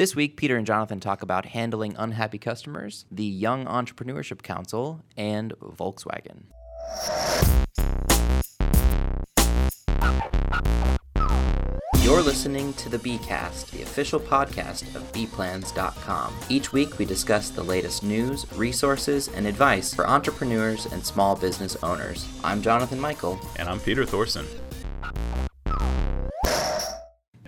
This week, Peter and Jonathan talk about handling unhappy customers, the Young Entrepreneurship Council, and Volkswagen. You're listening to the Bcast, the official podcast of bplans.com. Each week we discuss the latest news, resources, and advice for entrepreneurs and small business owners. I'm Jonathan Michael. And I'm Peter Thorson.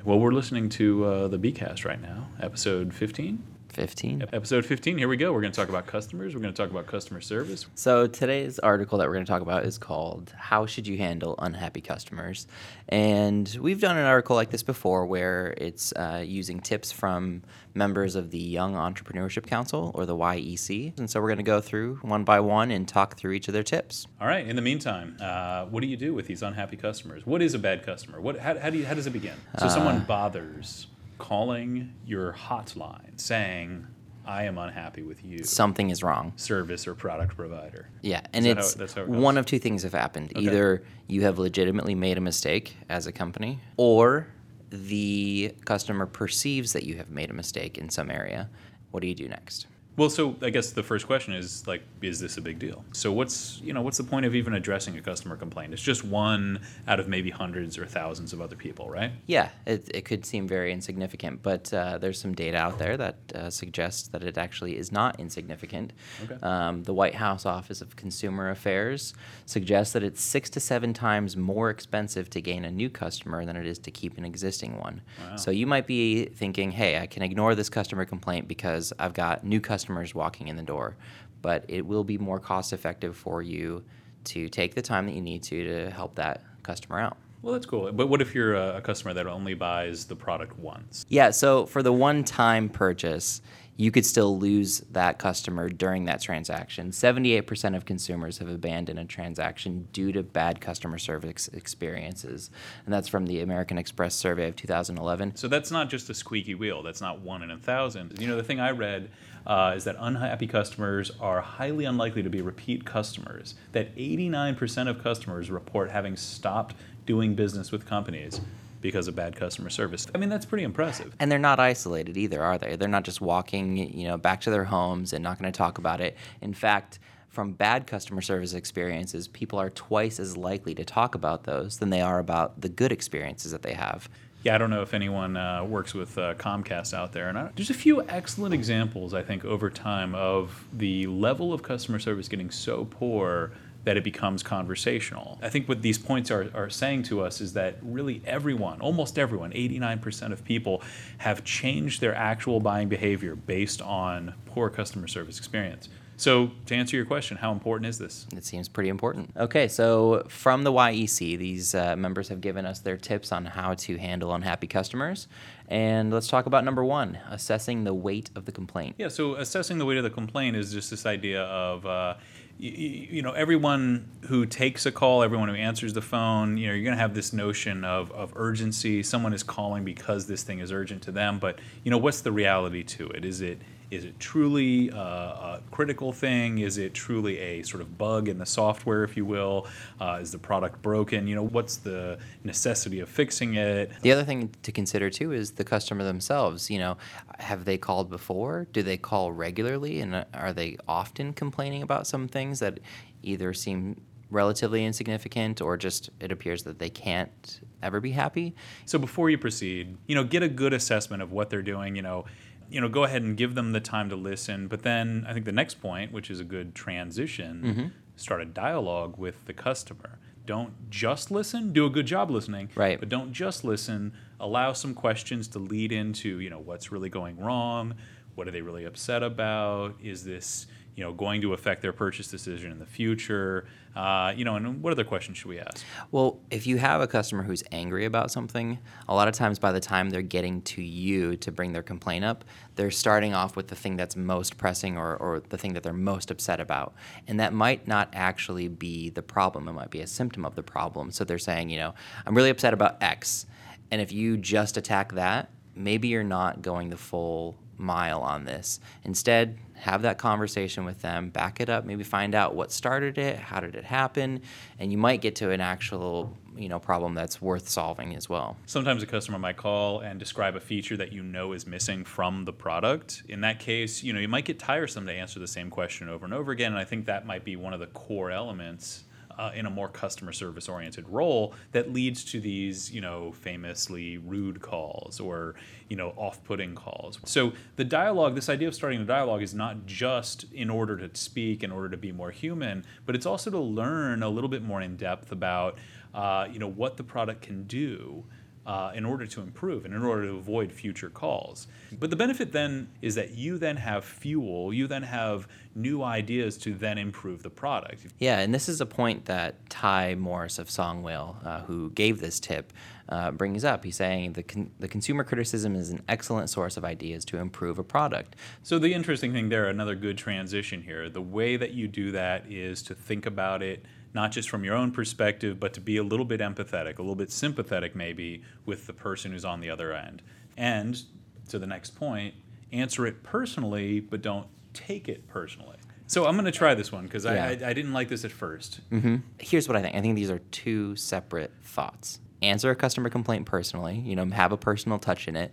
Well, we're listening to uh, the Bcast right now, episode 15. 15. Episode 15, here we go. We're going to talk about customers. We're going to talk about customer service. So today's article that we're going to talk about is called How Should You Handle Unhappy Customers? And we've done an article like this before where it's uh, using tips from members of the Young Entrepreneurship Council or the YEC. And so we're going to go through one by one and talk through each of their tips. All right. In the meantime, uh, what do you do with these unhappy customers? What is a bad customer? What, how, how, do you, how does it begin? So someone bothers calling your hotline saying, I am unhappy with you. Something is wrong. Service or product provider. Yeah, and how it's that's how it one of two things have happened. Either you have legitimately made a mistake as a company, or the customer perceives that you have made a mistake in some area. What do you do next? Well, so I guess the first question is like, is this a big deal? So what's you know what's the point of even addressing a customer complaint? It's just one out of maybe hundreds or thousands of other people, right? Yeah, it, it could seem very insignificant, but uh, there's some data out there that uh, suggests that it actually is not insignificant. Okay. Um, the White House Office of Consumer Affairs suggests that it's six to seven times more expensive to gain a new customer than it is to keep an existing one. Wow. So you might be thinking, hey, I can ignore this customer complaint because I've got new customers walking in the door. But it will be more cost effective for you to take the time that you need to to help that customer out. Well, that's cool. But what if you're a, a customer that only buys the product once? Yeah, so for the one time purchase, you could still lose that customer during that transaction. 78% of consumers have abandoned a transaction due to bad customer service experiences. And that's from the American Express survey of 2011. So that's not just a squeaky wheel. That's not one in a thousand. You know, the thing I read uh, is that unhappy customers are highly unlikely to be repeat customers. That 89% of customers report having stopped doing business with companies because of bad customer service. I mean, that's pretty impressive. And they're not isolated either, are they? They're not just walking, you know, back to their homes and not going to talk about it. In fact, from bad customer service experiences, people are twice as likely to talk about those than they are about the good experiences that they have. Yeah, I don't know if anyone uh, works with uh, Comcast out there, and I, there's a few excellent examples I think over time of the level of customer service getting so poor that it becomes conversational. I think what these points are, are saying to us is that really everyone, almost everyone, 89% of people have changed their actual buying behavior based on poor customer service experience. So, to answer your question, how important is this? It seems pretty important. Okay, so from the YEC, these uh, members have given us their tips on how to handle unhappy customers. And let's talk about number one assessing the weight of the complaint. Yeah, so assessing the weight of the complaint is just this idea of, uh, you, you know, everyone who takes a call, everyone who answers the phone, you know, you're going to have this notion of, of urgency. Someone is calling because this thing is urgent to them, but, you know, what's the reality to it? Is it is it truly uh, a critical thing? Is it truly a sort of bug in the software, if you will? Uh, is the product broken? You know, what's the necessity of fixing it? The other thing to consider too is the customer themselves. You know, have they called before? Do they call regularly? And uh, are they often complaining about some things that either seem relatively insignificant or just it appears that they can't ever be happy? So before you proceed, you know, get a good assessment of what they're doing. You know, you know, go ahead and give them the time to listen. But then I think the next point, which is a good transition, mm-hmm. start a dialogue with the customer. Don't just listen. Do a good job listening. Right. But don't just listen. Allow some questions to lead into, you know, what's really going wrong. What are they really upset about? Is this, you know, going to affect their purchase decision in the future? Uh, you know, and what other questions should we ask? Well, if you have a customer who's angry about something, a lot of times by the time they're getting to you to bring their complaint up, they're starting off with the thing that's most pressing or, or the thing that they're most upset about. And that might not actually be the problem, it might be a symptom of the problem. So they're saying, you know, I'm really upset about X. And if you just attack that, maybe you're not going the full mile on this. Instead, have that conversation with them, back it up, maybe find out what started it, how did it happen, and you might get to an actual you know problem that's worth solving as well. Sometimes a customer might call and describe a feature that you know is missing from the product. In that case, you know, you might get tiresome to answer the same question over and over again, and I think that might be one of the core elements uh, in a more customer service oriented role that leads to these, you know, famously rude calls or, you know, off putting calls. So the dialogue, this idea of starting a dialogue is not just in order to speak, in order to be more human, but it's also to learn a little bit more in depth about, uh, you know, what the product can do uh, in order to improve and in order to avoid future calls. But the benefit then is that you then have fuel, you then have new ideas to then improve the product. Yeah, and this is a point that Ty Morris of Songwhale, uh, who gave this tip, uh, brings up. He's saying the, con- the consumer criticism is an excellent source of ideas to improve a product. So, the interesting thing there, another good transition here, the way that you do that is to think about it not just from your own perspective, but to be a little bit empathetic, a little bit sympathetic maybe with the person who's on the other end. And to the next point, answer it personally, but don't take it personally. So I'm going to try this one because yeah. I, I, I, didn't like this at 1st mm-hmm. Here's what I think. I think these are two separate thoughts. Answer a customer complaint personally. You know, have a personal touch in it,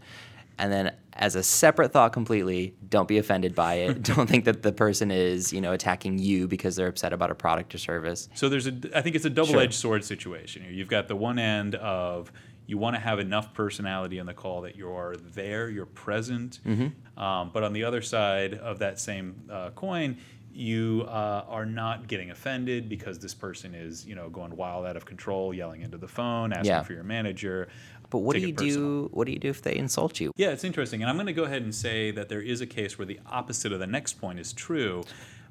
and then as a separate thought completely don't be offended by it don't think that the person is you know attacking you because they're upset about a product or service so there's a i think it's a double-edged sure. sword situation here you've got the one end of you want to have enough personality on the call that you're there you're present mm-hmm. um, but on the other side of that same uh, coin you uh, are not getting offended because this person is you know going wild out of control yelling into the phone asking yeah. for your manager but what do you do? What do you do if they insult you? Yeah, it's interesting, and I'm going to go ahead and say that there is a case where the opposite of the next point is true.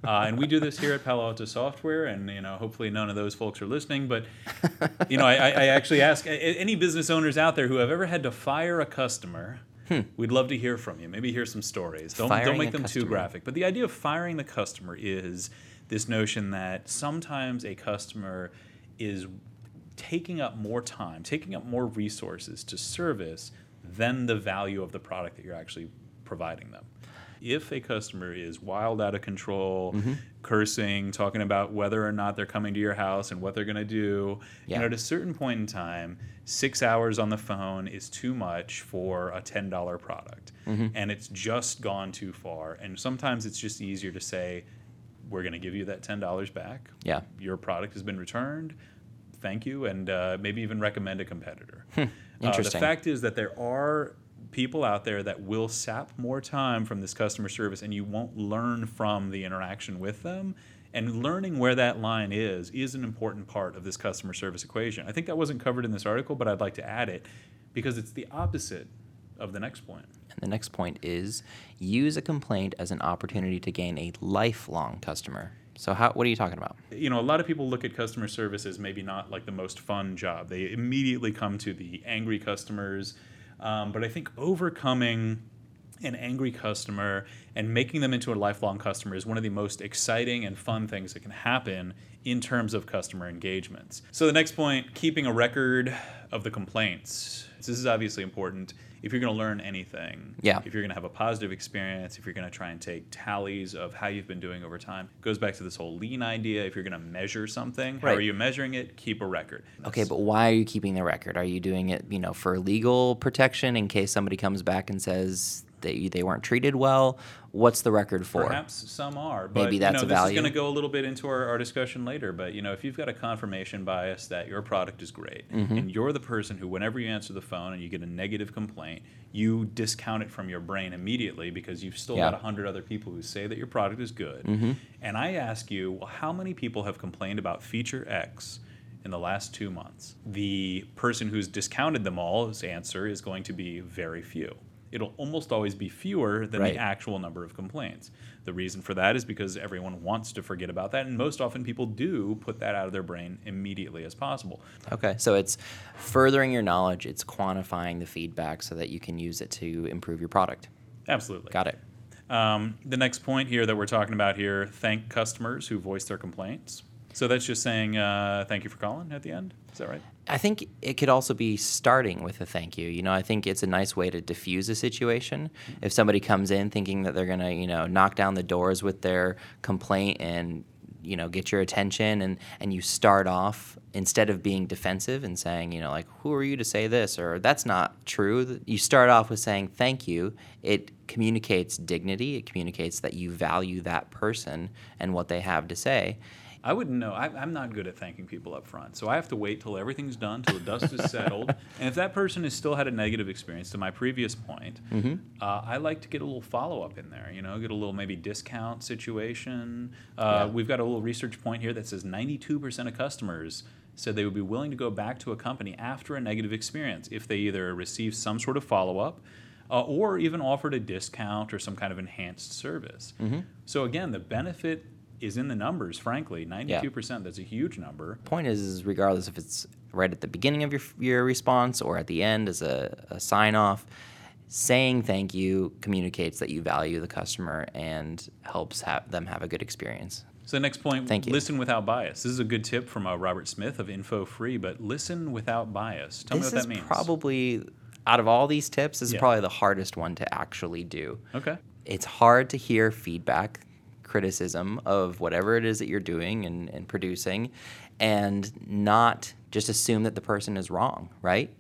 Uh, and we do this here at Palo Alto Software, and you know, hopefully none of those folks are listening. But you know, I, I actually ask any business owners out there who have ever had to fire a customer. Hmm. We'd love to hear from you. Maybe hear some stories. Don't firing don't make them customer. too graphic. But the idea of firing the customer is this notion that sometimes a customer is taking up more time, taking up more resources to service than the value of the product that you're actually providing them. If a customer is wild out of control, mm-hmm. cursing, talking about whether or not they're coming to your house and what they're going to do, yeah. you know, at a certain point in time, six hours on the phone is too much for a $10 product. Mm-hmm. And it's just gone too far. And sometimes it's just easier to say, we're going to give you that $10 back. Yeah. Your product has been returned thank you and uh, maybe even recommend a competitor. Hmm. Interesting. Uh, the fact is that there are people out there that will sap more time from this customer service and you won't learn from the interaction with them. And learning where that line is is an important part of this customer service equation. I think that wasn't covered in this article, but I'd like to add it because it's the opposite of the next point. And the next point is use a complaint as an opportunity to gain a lifelong customer. So how what are you talking about? You know, a lot of people look at customer service as maybe not like the most fun job. They immediately come to the angry customers, um, but I think overcoming an angry customer and making them into a lifelong customer is one of the most exciting and fun things that can happen in terms of customer engagements. So the next point, keeping a record of the complaints. This is obviously important if you're going to learn anything, yeah. if you're going to have a positive experience, if you're going to try and take tallies of how you've been doing over time, it goes back to this whole lean idea. If you're going to measure something, right. how are you measuring it? Keep a record. That's okay, but why are you keeping the record? Are you doing it, you know, for legal protection in case somebody comes back and says they they weren't treated well. What's the record for? Perhaps some are, but maybe that's you know, a value. This is going to go a little bit into our, our discussion later. But you know, if you've got a confirmation bias that your product is great, mm-hmm. and you're the person who, whenever you answer the phone and you get a negative complaint, you discount it from your brain immediately because you've still yeah. got a hundred other people who say that your product is good. Mm-hmm. And I ask you, well, how many people have complained about feature X? in the last two months. The person who's discounted them all's answer is going to be very few it'll almost always be fewer than right. the actual number of complaints. The reason for that is because everyone wants to forget about that, and most often people do put that out of their brain immediately as possible. Okay, so it's furthering your knowledge, it's quantifying the feedback so that you can use it to improve your product. Absolutely. Got it. Um, the next point here that we're talking about here thank customers who voice their complaints. So that's just saying uh, thank you for calling at the end. Is that right? I think it could also be starting with a thank you. You know, I think it's a nice way to diffuse a situation. If somebody comes in thinking that they're going to, you know, knock down the doors with their complaint and you know get your attention and and you start off instead of being defensive and saying you know like who are you to say this? or that's not true. You start off with saying thank you. It communicates dignity. It communicates that you value that person and what they have to say I wouldn't know. I, I'm not good at thanking people up front. So I have to wait till everything's done, till the dust is settled. And if that person has still had a negative experience, to my previous point, Mm-hmm. uh, I like to get a little follow up in there. You know, get a little maybe discount situation. Uh, Yeah. We've got a little research point here that says 92% of customers said they would be willing to go back to a company after a negative experience if they either received some sort of follow up. Uh, or even offered a discount or some kind of enhanced service. Mm-hmm. So again, the benefit is in the numbers. Frankly, ninety-two percent. That's a huge number. point is, is regardless if it's right at the beginning of your your response or at the end as a, a sign off saying thank you communicates that you value the customer and helps have them have a good experience So the next point, Thank you. listen without bias. This is a good tip from uh, Robert Smith of InfoFree, but listen without bias. Tell this me what that means. probably out of all these tips this is probably the hardest one to actually do okay. it's hard to hear feedback, criticism of whatever it is that you're doing and, and producing, and not just assume that the person is wrong, right?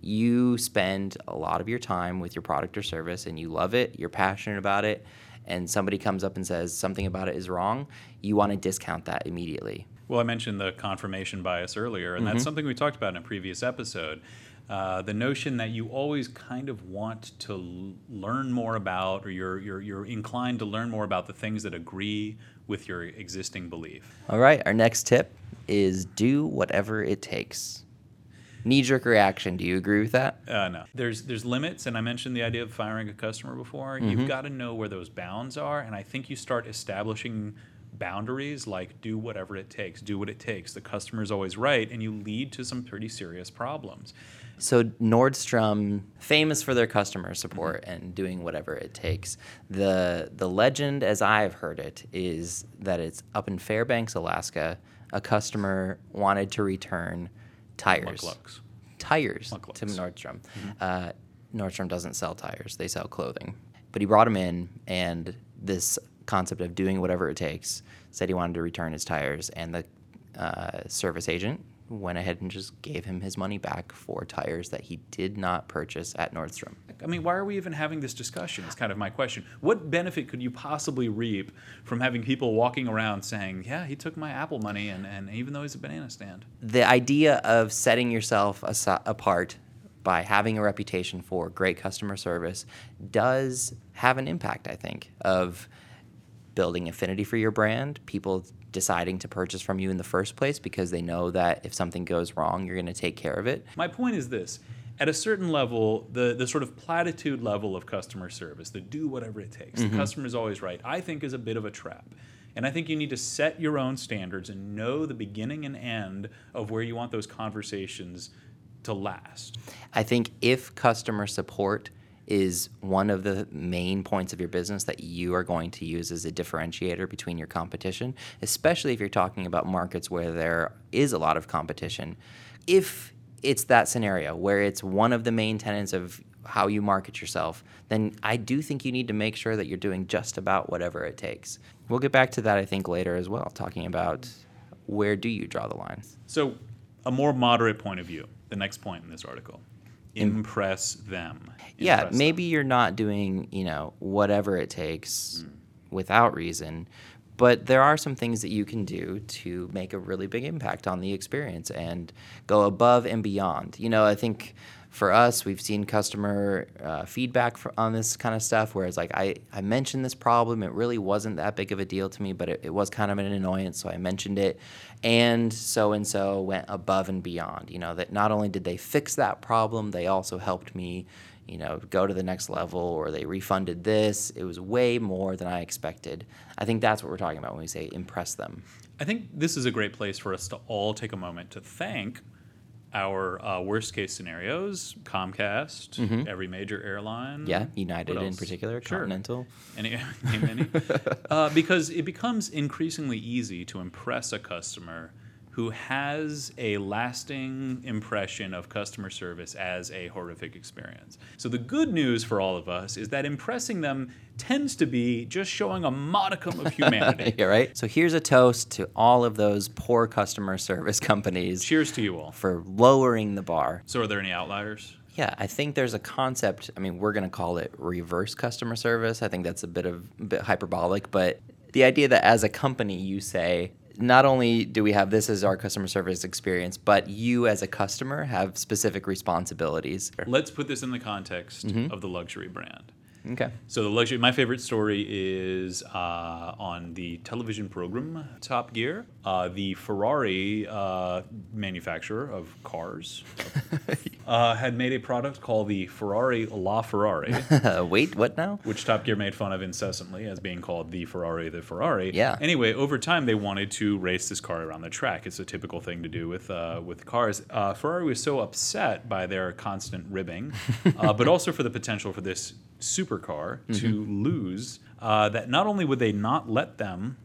You spend a lot of your time with your product or service and you love it, you're passionate about it, and somebody comes up and says something about it is wrong, you want to discount that immediately. Well, I mentioned the confirmation bias earlier, and Mm-hmm. that's something we talked about in a previous episode. Uh, the notion that you always kind of want to l- learn more about, or you're, you're, you're inclined to learn more about the things that agree with your existing belief. All right, our next tip is do whatever it takes. Knee jerk reaction, do you agree with that? Uh, no, there's there's limits, and I mentioned the idea of firing a customer before. You've got to know where those bounds are, and I think you start establishing boundaries like do whatever it takes, do what it takes. The customer's always right, and you lead to some pretty serious problems. So Nordstrom, famous for their customer support and doing whatever it takes. The the legend, as I've heard it, is that it's up in Fairbanks, Alaska. A customer wanted to return tires. Mukluks. Tires to Mukluks. Nordstrom. Uh, Nordstrom doesn't sell tires; they sell clothing. But he brought them in, and this concept of doing whatever it takes said he wanted to return his tires, and the uh, service agent went ahead and just gave him his money back for tires that he did not purchase at Nordstrom. I mean, why are we even having this discussion? Is kind of my question. What benefit could you possibly reap from having people walking around saying, "Yeah, he took my Apple money," and, and even though he's a banana stand, The idea of setting yourself asi- apart by having a reputation for great customer service does have an impact, I think, of building affinity for your brand, people deciding to purchase from you in the first place because they know that if something goes wrong, you're going to take care of it. My point is this. At a certain level, the, the sort of platitude level of customer service, the do whatever it takes, the mm-hmm. customer is always right, I think is a bit of a trap. And I think you need to set your own standards and know the beginning and end of where you want those conversations to last. I think if customer support is one of the main points of your business that you are going to use as a differentiator between your competition, especially if you're talking about markets where there is a lot of competition. If it's that scenario where it's one of the main tenets of how you market yourself, then I do think you need to make sure that you're doing just about whatever it takes. We'll get back to that, I think, later as well, talking about where do you draw the line. So, a more moderate point of view, the next point in this article Mm. impress them. yeah, Impress them. maybe you're not doing, you know, whatever it takes mm. without reason, but there are some things that you can do to make a really big impact on the experience and go above and beyond. You know, I think for us, we've seen customer uh, feedback for, on this kind of stuff where it's like, I, I mentioned this problem. It really wasn't that big of a deal to me, but it, it was kind of an annoyance. So I mentioned it. And so and so went above and beyond. You know, that not only did they fix that problem, they also helped me, you know, go to the next level or they refunded this. It was way more than I expected. I think that's what we're talking about when we say impress them. I think this is a great place for us to all take a moment to thank our uh, worst case scenarios Comcast, every major airline. Mm-hmm. Yeah, United in particular, Sure. Continental. Any, name any. uh, because it becomes increasingly easy to impress a customer who has a lasting impression of customer service as a horrific experience. So the good news for all of us is that impressing them tends to be just showing a modicum of humanity. yeah, right? So here's a toast to all of those poor customer service companies Cheers to you all. for lowering the bar. So are there any outliers? Yeah, I think there's a concept. I mean, we're going to call it reverse customer service. I think that's a bit of a bit hyperbolic, but the idea that as a company you say not only do we have this as our customer service experience, but you as a customer have specific responsibilities. Let's put this in the context of the luxury brand. Okay. So the luxury. My favorite story is uh, on the television program Top Gear. Uh, the Ferrari uh, manufacturer of cars uh, had made a product called the Ferrari La Ferrari, Wait, what now? which Top Gear made fun of incessantly as being called the Ferrari the Ferrari. Yeah. Anyway, over time they wanted to race this car around the track. It's a typical thing to do with uh, with cars. Uh, Ferrari was so upset by their constant ribbing, uh, but also for the potential for this supercar to lose, uh, that not only would they not let them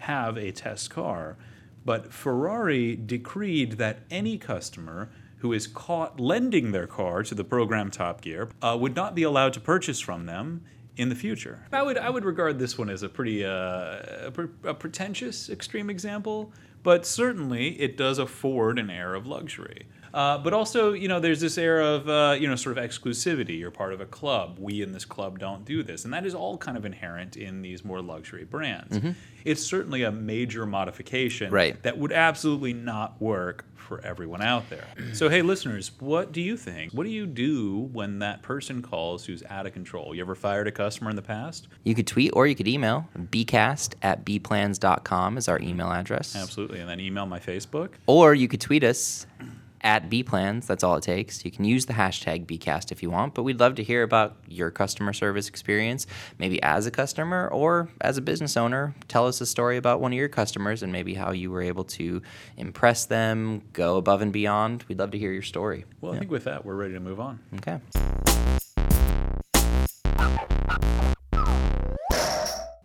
have a test car, but Ferrari decreed that any customer who is caught lending their car to the program Top Gear uh, would not be allowed to purchase from them in the future. I would I would regard this one as a pretty uh, a, a pretentious extreme example, but certainly it does afford an air of luxury. Uh, but also, you know, there's this air of, uh, you know, sort of exclusivity. You're part of a club. We in this club don't do this. And that is all kind of inherent in these more luxury brands. It's certainly a major modification Right. that would absolutely not work for everyone out there. So, hey, listeners, what do you think? What do you do when that person calls who's out of control? You ever fired a customer in the past? You could tweet or you could email. bcast at bplans.com is our email address. Absolutely. And then email my Facebook. Or you could tweet us at bplans. That's all it takes. You can use the hashtag bcast if you want, but we'd love to hear about your customer service experience, maybe as a customer or as a business owner. Tell us a story about one of your customers and maybe how you were able to impress them, go above and beyond. We'd love to hear your story. Well, I think with that, we're ready to move on. Okay.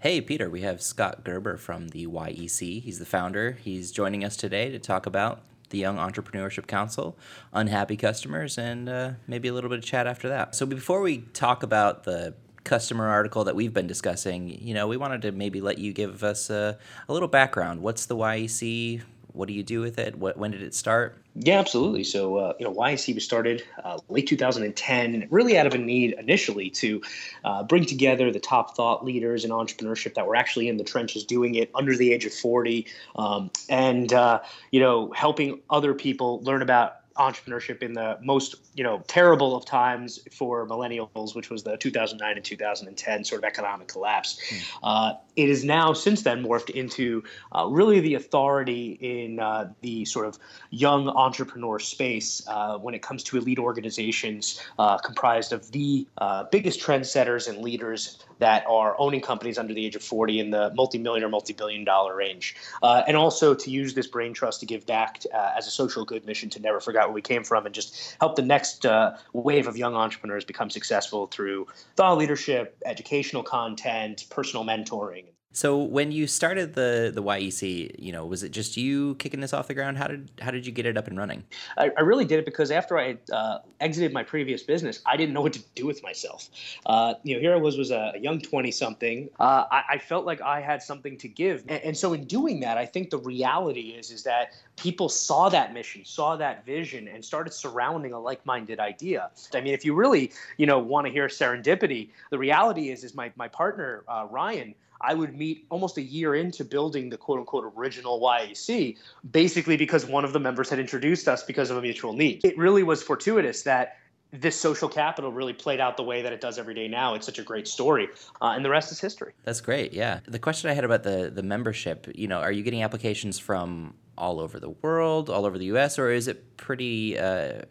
Hey, Peter, we have Scott Gerber from the YEC. He's the founder. He's joining us today to talk about the Young Entrepreneurship Council, unhappy customers, and uh, maybe a little bit of chat after that. So, before we talk about the customer article that we've been discussing, you know, we wanted to maybe let you give us a, a little background. What's the YEC? What do you do with it? What, when did it start? Yeah, absolutely. So, uh, you know, YEC was started uh, late 2010, really out of a need initially to uh, bring together the top thought leaders in entrepreneurship that were actually in the trenches doing it under the age of 40, um, and uh, you know, helping other people learn about entrepreneurship in the most you know terrible of times for millennials, which was the 2009 and 2010 sort of economic collapse. Uh, it is now since then morphed into uh, really the authority in uh, the sort of young entrepreneur space uh, when it comes to elite organizations uh, comprised of the uh, biggest trendsetters and leaders that are owning companies under the age of 40 in the multi-million or multi-billion dollar range. Uh, and also to use this brain trust to give back uh, as a social good mission to never forget where we came from and just help the next uh, wave of young entrepreneurs become successful through thought leadership educational content personal mentoring So when you started the the YEC, you know, was it just you kicking this off the ground? How did how did you get it up and running? I, I really did it because after I uh, exited my previous business, I didn't know what to do with myself. Uh, you know, here I was was a, young twenty something. Uh, I, I felt like I had something to give, and, and so in doing that, I think the reality is is that people saw that mission, saw that vision, and started surrounding a like minded idea. I mean, if you really you know want to hear serendipity, the reality is is my my partner uh, Ryan. I would meet almost a year into building the quote unquote original YEC, basically because one of the members had introduced us because of a mutual need. It really was fortuitous that this social capital really played out the way that it does every day now. It's such a great story, uh, and the rest is history. That's great. Yeah. The question I had about the the membership, you know, are you getting applications from all over the world, all over the U.S., or is it pretty uh,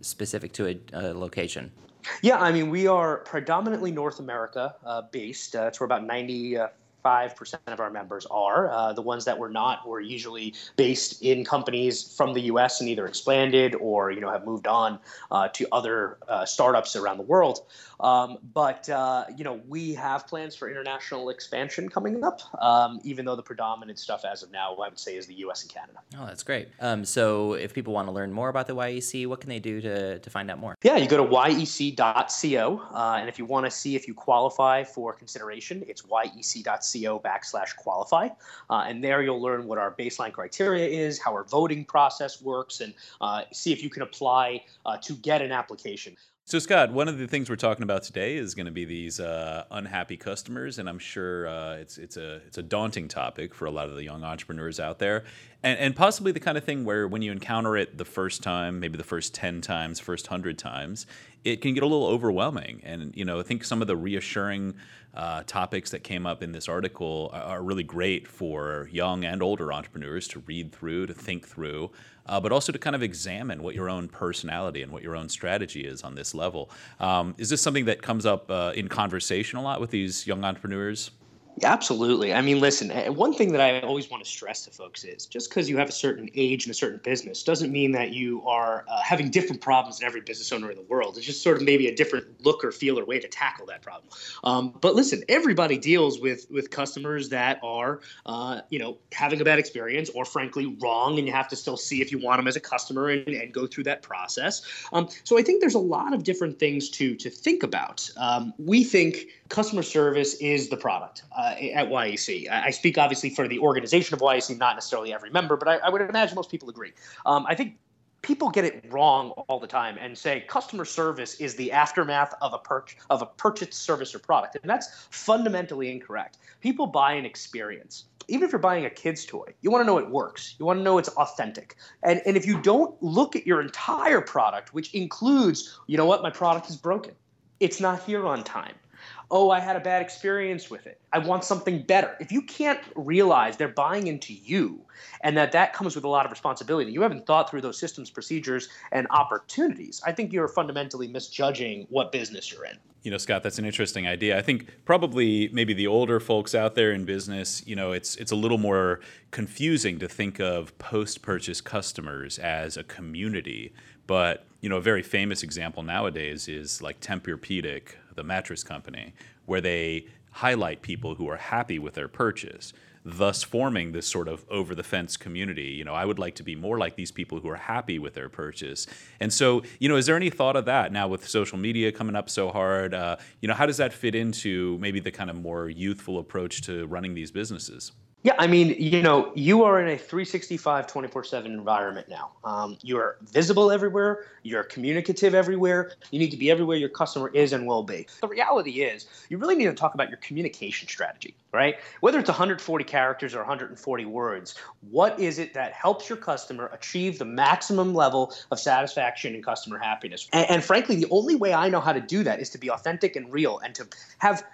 specific to a, a location? Yeah, I mean, we are predominantly North America uh, based. Uh, that's where about 95 95% of our members are. Uh, the ones that were not were usually based in companies from the US and either expanded or you know have moved on uh, to other uh, startups around the world. Um, but uh, you know we have plans for international expansion coming up, um, even though the predominant stuff as of now, I would say, is the US and Canada. Oh, that's great. Um, so if people want to learn more about the YEC, what can they do to, to find out more? Yeah, you go to yec.co. Uh, and if you want to see if you qualify for consideration, it's yec.co backslash qualify. Uh, and there you'll learn what our baseline criteria is, how our voting process works, and uh, see if you can apply uh, to get an application. So, Scott, one of the things we're talking about today is going to be these uh, unhappy customers, and I'm sure uh, it's it's a it's a daunting topic for a lot of the young entrepreneurs out there, and and possibly the kind of thing where when you encounter it the first time, maybe the first ten times, first hundred times, it can get a little overwhelming. And you know, I think some of the reassuring uh, topics that came up in this article are really great for young and older entrepreneurs to read through, to think through, uh, but also to kind of examine what your own personality and what your own strategy is on this level. Um, is this something that comes up uh, in conversation a lot with these young entrepreneurs? Absolutely. I mean, listen, eh, one thing that I always want to stress to folks is just because you have a certain age and a certain business doesn't mean that you are uh, having different problems than every business owner in the world. It's just sort of maybe a different look or feel or way to tackle that problem. Um, but listen, everybody deals with with customers that are, uh, you know, having a bad experience or frankly wrong, and you have to still see if you want them as a customer and, and go through that process. Um, so I think there's a lot of different things to to think about. Um, we think customer service is the product uh, at YEC. I speak obviously for the organization of YEC, not necessarily every member, but I, I would imagine most people agree. Um, I think people get it wrong all the time and say customer service is the aftermath of a per- of a purchase service or product and that's fundamentally incorrect. People buy an experience. Even if you're buying a kid's toy you want to know it works. You want to know it's authentic. And, and if you don't look at your entire product which includes you know what? My product is broken. It's not here on time oh, I had a bad experience with it. I want something better. If you can't realize they're buying into you and that that comes with a lot of responsibility, you haven't thought through those systems, procedures, and opportunities, I think you're fundamentally misjudging what business you're in. You know, Scott, that's an interesting idea. I think probably maybe the older folks out there in business, you know, it's it's a little more confusing to think of post-purchase customers as a community. But you know, a very famous example nowadays is like Tempur-Pedic, the mattress company, where they highlight people who are happy with their purchase, thus forming this sort of over the fence community. You know, I would like to be more like these people who are happy with their purchase. And so, you know, is there any thought of that now with social media coming up so hard? Uh, you know, how does that fit into maybe the kind of more youthful approach to running these businesses? Yeah, I mean, you know, you are in a 365, 24 7 environment now. Um, you are visible everywhere. You're communicative everywhere. You need to be everywhere your customer is and will be. The reality is, you really need to talk about your communication strategy, right? Whether it's 140 characters or 140 words, what is it that helps your customer achieve the maximum level of satisfaction and customer happiness? And, and frankly, the only way I know how to do that is to be authentic and real and to have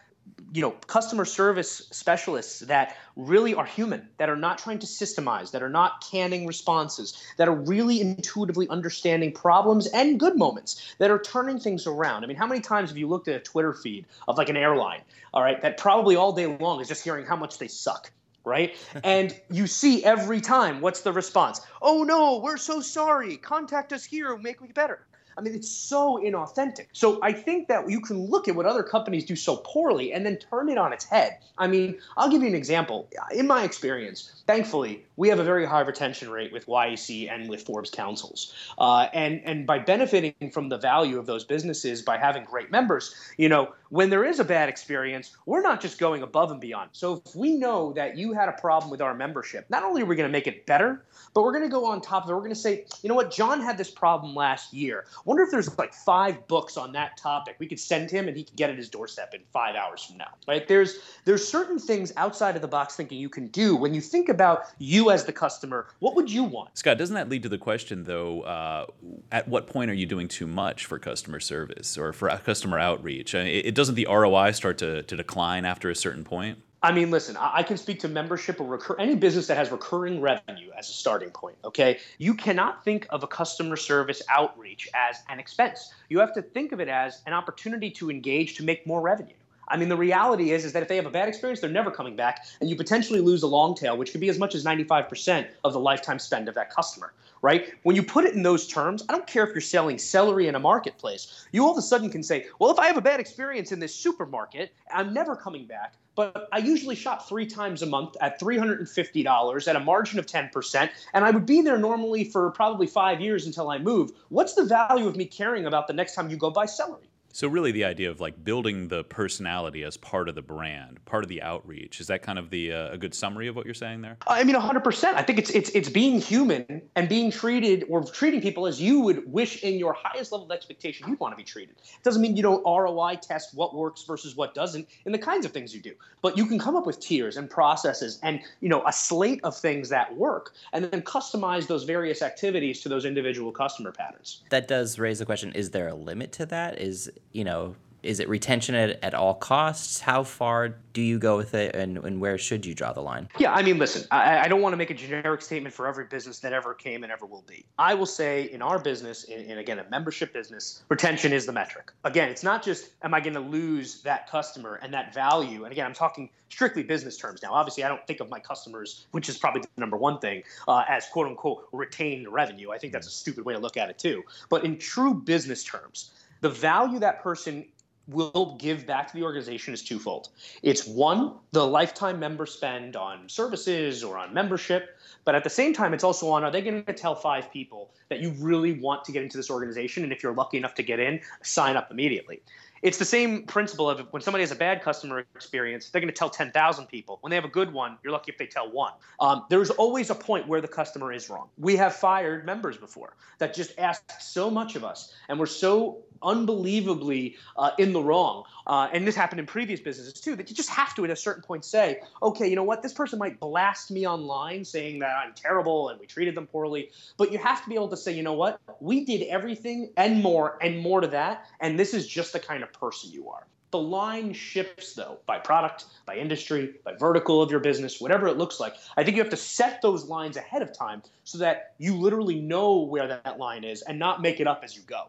you know customer service specialists that really are human that are not trying to systemize that are not canning responses that are really intuitively understanding problems and good moments that are turning things around i mean how many times have you looked at a twitter feed of like an airline all right that probably all day long is just hearing how much they suck right? and you see every time what's the response? Oh no, we're so sorry. Contact us here, make me better. I mean, it's so inauthentic. So I think that you can look at what other companies do so poorly and then turn it on its head. I mean, I'll give you an example. In my experience, thankfully, we have a very high retention rate with YEC and with Forbes councils. Uh, and, and by benefiting from the value of those businesses by having great members, you know, when there is a bad experience, we're not just going above and beyond. So if we know that you had a problem with our membership, not only are we going to make it better, but we're going to go on top of it. We're going to say, you know what, John had this problem last year. Wonder if there's like five books on that topic. We could send him and he could get at his doorstep in five hours from now. Right? There's there's certain things outside of the box thinking you can do when you think about you as the customer. What would you want? Scott, doesn't that lead to the question though? Uh, at what point are you doing too much for customer service or for customer outreach? I mean, it, doesn't the ROI start to, to decline after a certain point? I mean, listen, I can speak to membership or recur- any business that has recurring revenue as a starting point. Okay. You cannot think of a customer service outreach as an expense. You have to think of it as an opportunity to engage to make more revenue. I mean, the reality is is that if they have a bad experience, they're never coming back, and you potentially lose a long tail, which could be as much as 95% of the lifetime spend of that customer, right? When you put it in those terms, I don't care if you're selling celery in a marketplace. You all of a sudden can say, well, if I have a bad experience in this supermarket, I'm never coming back. But I usually shop three times a month at $350 at a margin of 10%, and I would be there normally for probably five years until I move. What's the value of me caring about the next time you go buy celery? So really, the idea of like building the personality as part of the brand, part of the outreach, is that kind of the uh, a good summary of what you're saying there? I mean, 100%. I think it's it's it's being human and being treated or treating people as you would wish in your highest level of expectation you'd want to be treated. It doesn't mean you don't ROI test what works versus what doesn't in the kinds of things you do, but you can come up with tiers and processes and you know a slate of things that work, and then customize those various activities to those individual customer patterns. That does raise the question: Is there a limit to that? Is you know, is it retention at, at all costs? How far do you go with it, and, and where should you draw the line? Yeah, I mean, listen, I, I don't want to make a generic statement for every business that ever came and ever will be. I will say in our business, in, in again, a membership business, retention is the metric. Again, it's not just am I going to lose that customer and that value. And again, I'm talking strictly business terms now. Obviously, I don't think of my customers, which is probably the number one thing, uh, as quote unquote retained revenue. I think that's a stupid way to look at it too. But in true business terms, the value that person will give back to the organization is twofold. It's one, the lifetime member spend on services or on membership, but at the same time, it's also on are they going to tell five people that you really want to get into this organization? And if you're lucky enough to get in, sign up immediately. It's the same principle of when somebody has a bad customer experience, they're going to tell 10,000 people. When they have a good one, you're lucky if they tell one. Um, there's always a point where the customer is wrong. We have fired members before that just asked so much of us, and we're so unbelievably uh, in the wrong. Uh, and this happened in previous businesses too, that you just have to at a certain point say, okay, you know what, this person might blast me online saying that I'm terrible and we treated them poorly, but you have to be able to say, you know what, we did everything and more and more to that, and this is just the kind of person you are. The line shifts, though, by product, by industry, by vertical of your business, whatever it looks like. I think you have to set those lines ahead of time so that you literally know where that line is and not make it up as you go.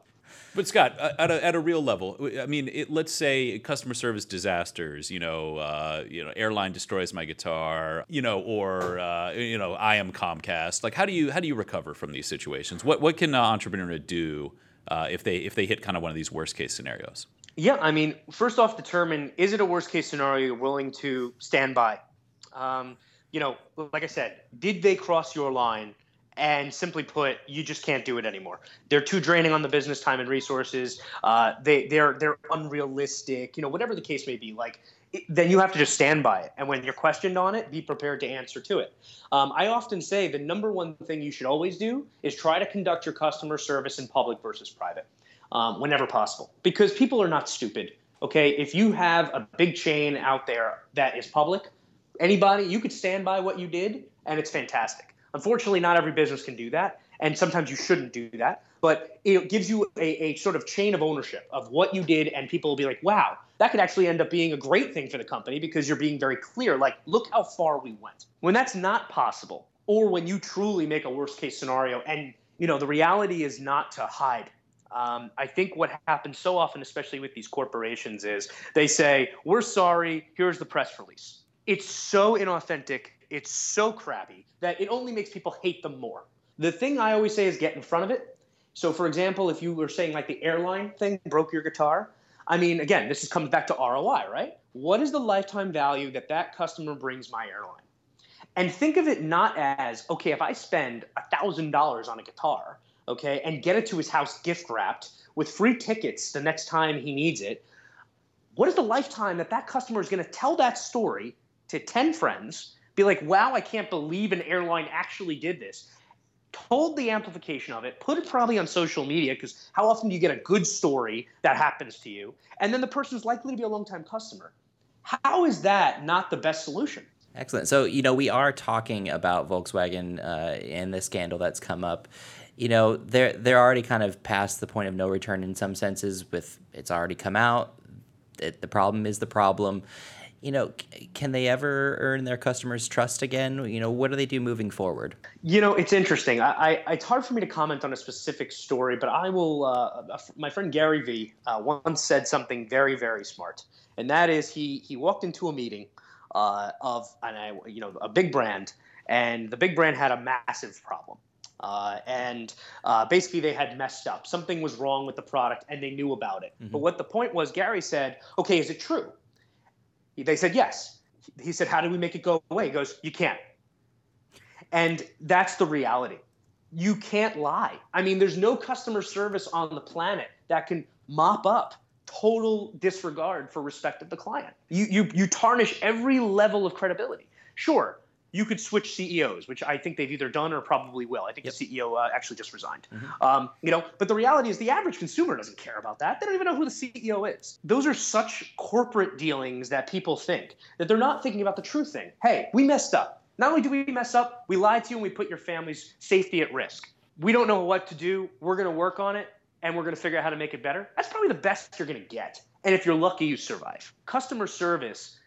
But Scott, at a, at a real level, I mean, it, let's say customer service disasters. You know, uh, you know, airline destroys my guitar. You know, or uh, you know, I am Comcast. Like, how do you how do you recover from these situations? What what can an entrepreneur do uh, if they if they hit kind of one of these worst case scenarios? Yeah, I mean, first off, determine is it a worst case scenario you're willing to stand by? Um, you know, like I said, did they cross your line? And simply put, you just can't do it anymore. They're too draining on the business time and resources. Uh, they they're they're unrealistic. You know, whatever the case may be. Like then you have to just stand by it. And when you're questioned on it, be prepared to answer to it. Um, I often say the number one thing you should always do is try to conduct your customer service in public versus private, um, whenever possible, because people are not stupid. Okay, if you have a big chain out there that is public, anybody you could stand by what you did, and it's fantastic. Unfortunately, not every business can do that, and sometimes you shouldn't do that. But it gives you a, a sort of chain of ownership of what you did, and people will be like, wow, that could actually end up being a great thing for the company because you're being very clear, like, look how far we went. When that's not possible, or when you truly make a worst case scenario, and you know the reality is not to hide. Um, I think what happens so often, especially with these corporations, is they say, "We're sorry. Here's the press release." It's so inauthentic it's so crappy that it only makes people hate them more. The thing I always say is get in front of it. So, for example, if you were saying like the airline thing broke your guitar, I mean, again, this is comes back to ROI, right? What is the lifetime value that that customer brings my airline? And think of it not as okay, if I spend thousand dollars on a guitar, okay, and get it to his house gift wrapped with free tickets the next time he needs it. What is the lifetime that that customer is going to tell that story to 10 friends be like, wow, I can't believe an airline actually did this. Told the amplification of it, put it probably on social media because how often do you get a good story that happens to you? And then the person's likely to be a long-time customer. How is that not the best solution? Excellent. So, you know, we are talking about Volkswagen uh, and the scandal that's come up. You know, they're they're already kind of past the point of no return in some senses. With it's already come out. It, the problem is the problem you know, c- can they ever earn their customers' trust again? You know, what do they do moving forward? You know, it's interesting. I, I, it's hard for me to comment on a specific story, but I will. Uh, my friend Gary Vee uh, once said something very, very smart, and that is he he walked into a meeting uh, of and I, you know a big brand, and the big brand had a massive problem. Uh, and uh, basically, they had messed up. Something was wrong with the product, and they knew about it. Mm-hmm. But what the point was, Gary said, "Okay, is it true?" They said yes. He said, "How do we make it go away?" He goes, "You can't." And that's the reality. You can't lie. I mean, there's no customer service on the planet that can mop up total disregard for respect of the client. You you you tarnish every level of credibility. Sure, you could switch CEOs, which I think they've either done or probably will. I think yep. the CEO uh, actually just resigned. Mm-hmm. Um, you know, but the reality is the average consumer doesn't care about that. They don't even know who the CEO is. Those are such corporate dealings that people think that they're not thinking about the true thing. Hey, we messed up. Not only do we mess up, we lied to you and we put your family's safety at risk. We don't know what to do. We're going to work on it and we're going to figure out how to make it better. That's probably the best you're going to get. And if you're lucky, you survive. Customer service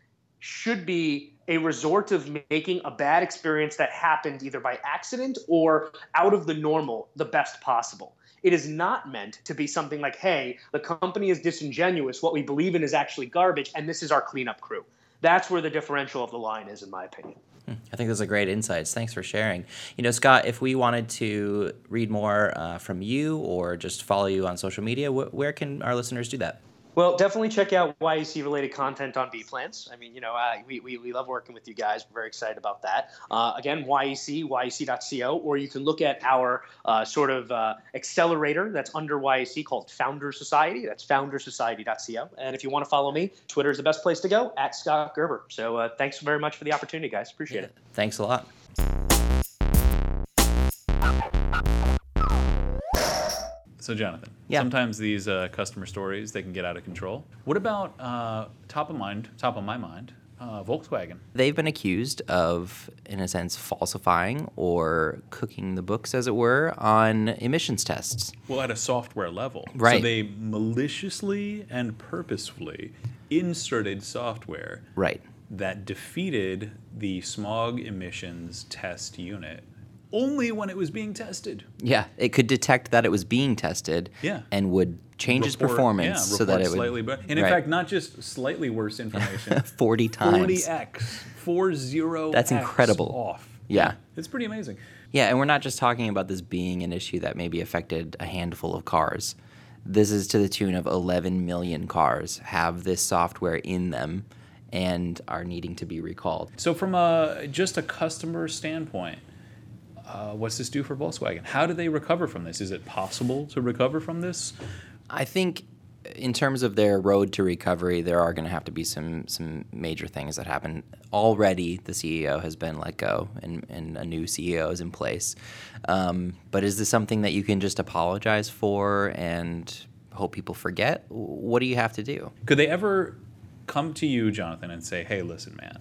should be a resort of making a bad experience that happened either by accident or out of the normal the best possible. It is not meant to be something like, hey, the company is disingenuous. What we believe in is actually garbage, and this is our cleanup crew. That's where the differential of the line is, in my opinion. Hmm, I think those are great insights. Thanks for sharing. You know, Scott, if we wanted to read more uh, from you or just follow you on social media, wh- where can our listeners do that? Well, definitely check out YEC related content on B Plans. I mean, you know, uh, we, we, we love working with you guys. We're very excited about that. Uh, again, YEC, YEC.co, or you can look at our uh, sort of uh, accelerator that's under YEC called Founder Society. That's foundersociety.co. And if you want to follow me, Twitter is the best place to go at Scott Gerber. So uh, thanks very much for the opportunity, guys. Appreciate yeah, it. Thanks a lot. So, Jonathan, yeah. sometimes these uh, customer stories they can get out of control. What about uh, top of mind, top of my mind, uh, Volkswagen? They've been accused of, in a sense, falsifying or cooking the books, as it were, on emissions tests. Well, at a software level, right? So they maliciously and purposefully inserted software, right? That defeated the smog emissions test unit only when it was being tested. Yeah, it could detect that it was being tested. Yeah. and would change its performance yeah, so that it would slightly better. And in right. fact, not just slightly worse information. Forty times. Forty x. Four zero. That's incredible. Off. Yeah. It's pretty amazing. Yeah, and we're not just talking about this being an issue that maybe affected a handful of cars. This is to the tune of 11 million cars have this software in them and are needing to be recalled. So, from a just a customer standpoint, uh, what's this do for Volkswagen? How do they recover from this? Is it possible to recover from this? I think in terms of their road to recovery, there are going to have to be some some major things that happen. Already, the CEO has been let go, and, and a new CEO is in place. Um, but is this something that you can just apologize for and hope people forget? What do you have to do? Could they ever come to you, Jonathan, and say, "Hey, listen, man,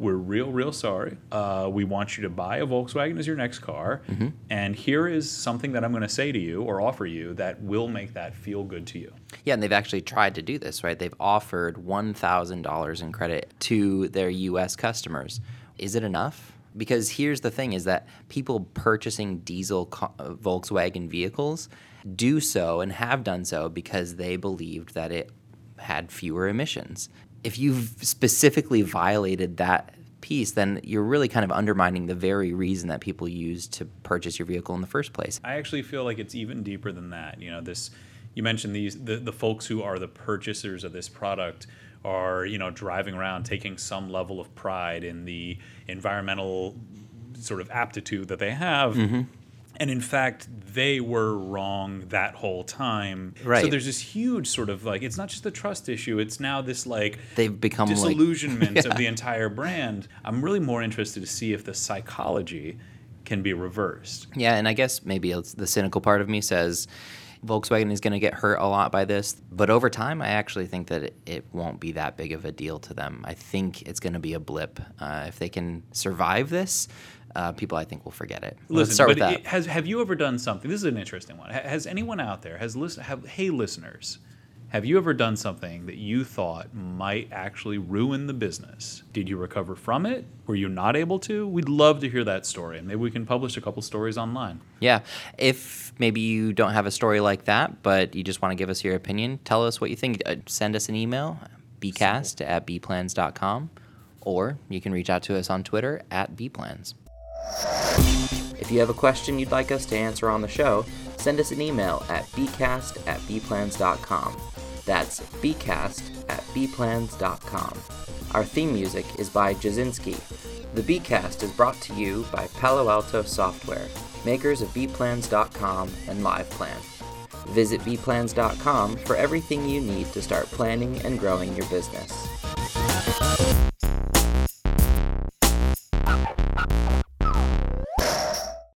we're real, real sorry. Uh, we want you to buy a Volkswagen as your next car. Mm-hmm. And here is something that I'm going to say to you or offer you that will make that feel good to you. Yeah, and they've actually tried to do this, right? They've offered $1,000 in credit to their US customers. Is it enough? Because here's the thing is that people purchasing diesel co- Volkswagen vehicles do so and have done so because they believed that it had fewer emissions if you've specifically violated that piece, then you're really kind of undermining the very reason that people use to purchase your vehicle in the first place. I actually feel like it's even deeper than that. You know, this you mentioned these the, the folks who are the purchasers of this product are, you know, driving around taking some level of pride in the environmental sort of aptitude that they have. Mm-hmm and in fact they were wrong that whole time. Right. so there's this huge sort of like it's not just the trust issue it's now this like they've become disillusionment like, yeah. of the entire brand. I'm really more interested to see if the psychology can be reversed. Yeah and i guess maybe the cynical part of me says Volkswagen is going to get hurt a lot by this, but over time, I actually think that it, it won't be that big of a deal to them. I think it's going to be a blip. Uh, if they can survive this, uh, people I think will forget it. Listen, Let's start with that. has have you ever done something? This is an interesting one. Has anyone out there has listen? Have, hey, listeners, Have you ever done something that you thought might actually ruin the business? Did you recover from it? Were you not able to? We'd love to hear that story, and maybe we can publish a couple stories online. Yeah. If maybe you don't have a story like that, but you just want to give us your opinion, tell us what you think. Uh, send us an email, bcast at bplans.com, or you can reach out to us on Twitter at bplans. If you have a question you'd like us to answer on the show, send us an email at bcast at bplans.com. That's bcast at bplans.com. Our theme music is by Jasinski. The Bcast is brought to you by Palo Alto Software, makers of bplans.com and LivePlan. Visit bplans.com for everything you need to start planning and growing your business.